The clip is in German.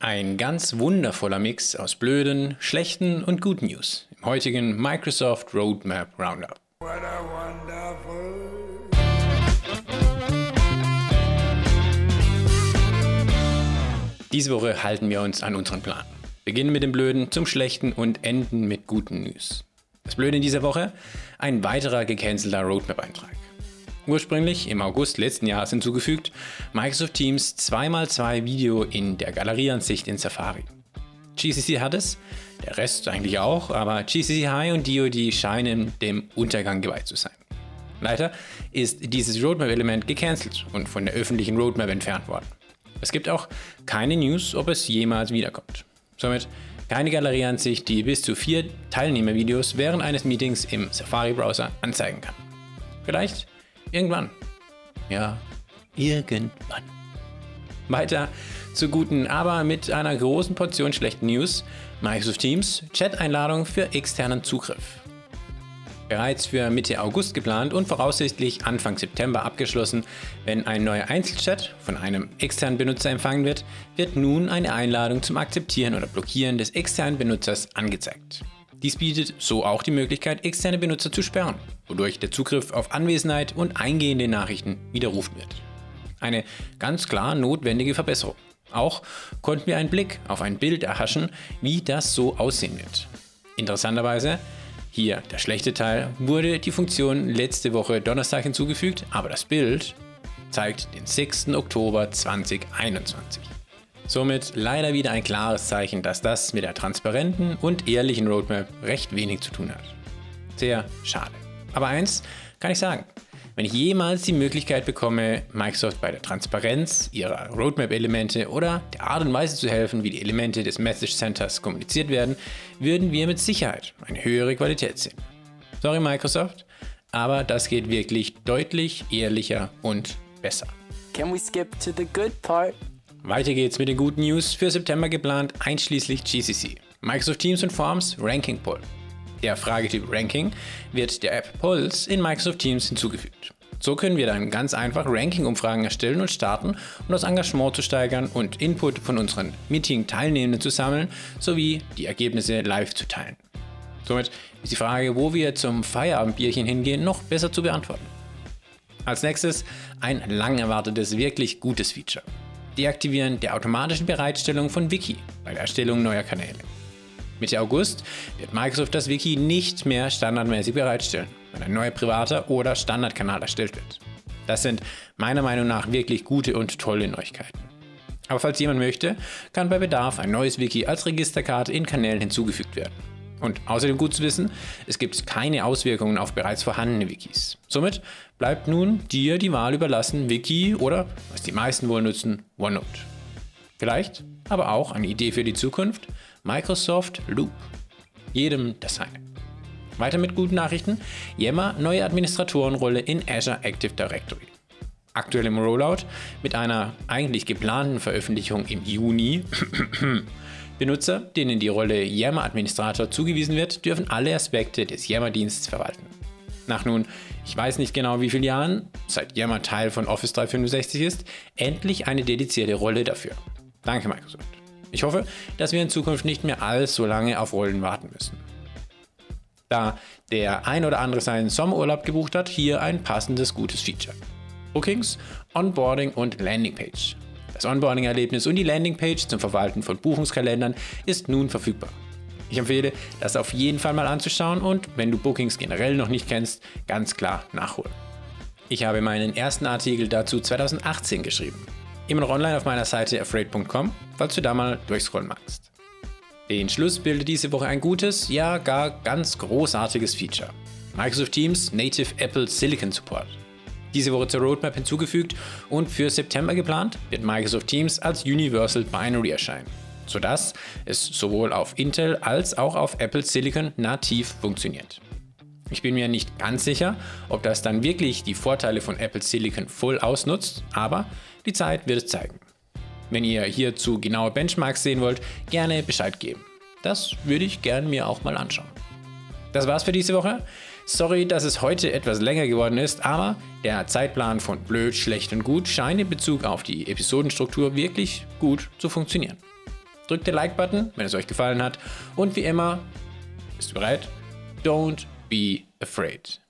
Ein ganz wundervoller Mix aus blöden, schlechten und guten News im heutigen Microsoft Roadmap Roundup. Diese Woche halten wir uns an unseren Plan. Beginnen mit dem Blöden zum Schlechten und enden mit guten News. Das Blöde in dieser Woche? Ein weiterer gecancelter Roadmap-Eintrag. Ursprünglich im August letzten Jahres hinzugefügt, Microsoft Teams 2x2 Video in der Galerieansicht in Safari. GCC hat es, der Rest eigentlich auch, aber GCC High und DoD scheinen dem Untergang geweiht zu sein. Leider ist dieses Roadmap-Element gecancelt und von der öffentlichen Roadmap entfernt worden. Es gibt auch keine News, ob es jemals wiederkommt. Somit keine Galerieansicht, die bis zu vier Teilnehmervideos während eines Meetings im Safari-Browser anzeigen kann. Vielleicht Irgendwann. Ja, irgendwann. Weiter zu guten, aber mit einer großen Portion schlechten News. Microsoft Teams Chat-Einladung für externen Zugriff. Bereits für Mitte August geplant und voraussichtlich Anfang September abgeschlossen, wenn ein neuer Einzelchat von einem externen Benutzer empfangen wird, wird nun eine Einladung zum Akzeptieren oder Blockieren des externen Benutzers angezeigt. Dies bietet so auch die Möglichkeit, externe Benutzer zu sperren, wodurch der Zugriff auf Anwesenheit und eingehende Nachrichten widerrufen wird. Eine ganz klar notwendige Verbesserung. Auch konnten wir einen Blick auf ein Bild erhaschen, wie das so aussehen wird. Interessanterweise, hier der schlechte Teil, wurde die Funktion letzte Woche Donnerstag hinzugefügt, aber das Bild zeigt den 6. Oktober 2021. Somit leider wieder ein klares Zeichen, dass das mit der transparenten und ehrlichen Roadmap recht wenig zu tun hat. Sehr schade. Aber eins kann ich sagen. Wenn ich jemals die Möglichkeit bekomme, Microsoft bei der Transparenz ihrer Roadmap-Elemente oder der Art und Weise zu helfen, wie die Elemente des Message Centers kommuniziert werden, würden wir mit Sicherheit eine höhere Qualität sehen. Sorry Microsoft, aber das geht wirklich deutlich ehrlicher und besser. Can we skip to the good part? Weiter geht's mit den guten News für September geplant, einschließlich GCC. Microsoft Teams und Forms Ranking Poll. Der Fragetyp Ranking wird der App Pulse in Microsoft Teams hinzugefügt. So können wir dann ganz einfach Ranking-Umfragen erstellen und starten, um das Engagement zu steigern und Input von unseren Meeting-Teilnehmenden zu sammeln, sowie die Ergebnisse live zu teilen. Somit ist die Frage, wo wir zum Feierabendbierchen hingehen, noch besser zu beantworten. Als nächstes ein lang erwartetes, wirklich gutes Feature. Deaktivieren der automatischen Bereitstellung von Wiki bei der Erstellung neuer Kanäle. Mitte August wird Microsoft das Wiki nicht mehr standardmäßig bereitstellen, wenn ein neuer privater oder Standardkanal erstellt wird. Das sind meiner Meinung nach wirklich gute und tolle Neuigkeiten. Aber falls jemand möchte, kann bei Bedarf ein neues Wiki als Registerkarte in Kanälen hinzugefügt werden. Und außerdem gut zu wissen, es gibt keine Auswirkungen auf bereits vorhandene Wikis. Somit bleibt nun dir die Wahl überlassen, Wiki oder, was die meisten wohl nutzen, OneNote. Vielleicht aber auch eine Idee für die Zukunft, Microsoft Loop. Jedem das seine. Weiter mit guten Nachrichten, Yammer neue Administratorenrolle in Azure Active Directory. Aktuell im Rollout mit einer eigentlich geplanten Veröffentlichung im Juni Benutzer, denen die Rolle Yammer-Administrator zugewiesen wird, dürfen alle Aspekte des Yammer-Dienstes verwalten. Nach nun, ich weiß nicht genau wie vielen Jahren, seit Yammer Teil von Office 365 ist, endlich eine dedizierte Rolle dafür. Danke Microsoft. Ich hoffe, dass wir in Zukunft nicht mehr allzu lange auf Rollen warten müssen. Da der ein oder andere seinen Sommerurlaub gebucht hat, hier ein passendes gutes Feature. Bookings, Onboarding und Landingpage. Das Onboarding-Erlebnis und die Landingpage zum Verwalten von Buchungskalendern ist nun verfügbar. Ich empfehle, das auf jeden Fall mal anzuschauen und wenn du Bookings generell noch nicht kennst, ganz klar nachholen. Ich habe meinen ersten Artikel dazu 2018 geschrieben. Immer noch online auf meiner Seite afraid.com, falls du da mal durchscrollen magst. Den Schluss bildet diese Woche ein gutes, ja gar ganz großartiges Feature. Microsoft Teams Native Apple Silicon Support diese Woche zur Roadmap hinzugefügt und für September geplant wird Microsoft Teams als Universal Binary erscheinen, sodass es sowohl auf Intel als auch auf Apple Silicon nativ funktioniert. Ich bin mir nicht ganz sicher, ob das dann wirklich die Vorteile von Apple Silicon voll ausnutzt, aber die Zeit wird es zeigen. Wenn ihr hierzu genaue Benchmarks sehen wollt, gerne Bescheid geben. Das würde ich gerne mir auch mal anschauen. Das war's für diese Woche. Sorry, dass es heute etwas länger geworden ist, aber der Zeitplan von blöd, schlecht und gut scheint in Bezug auf die Episodenstruktur wirklich gut zu funktionieren. Drückt den Like-Button, wenn es euch gefallen hat. Und wie immer, bist du bereit? Don't be afraid.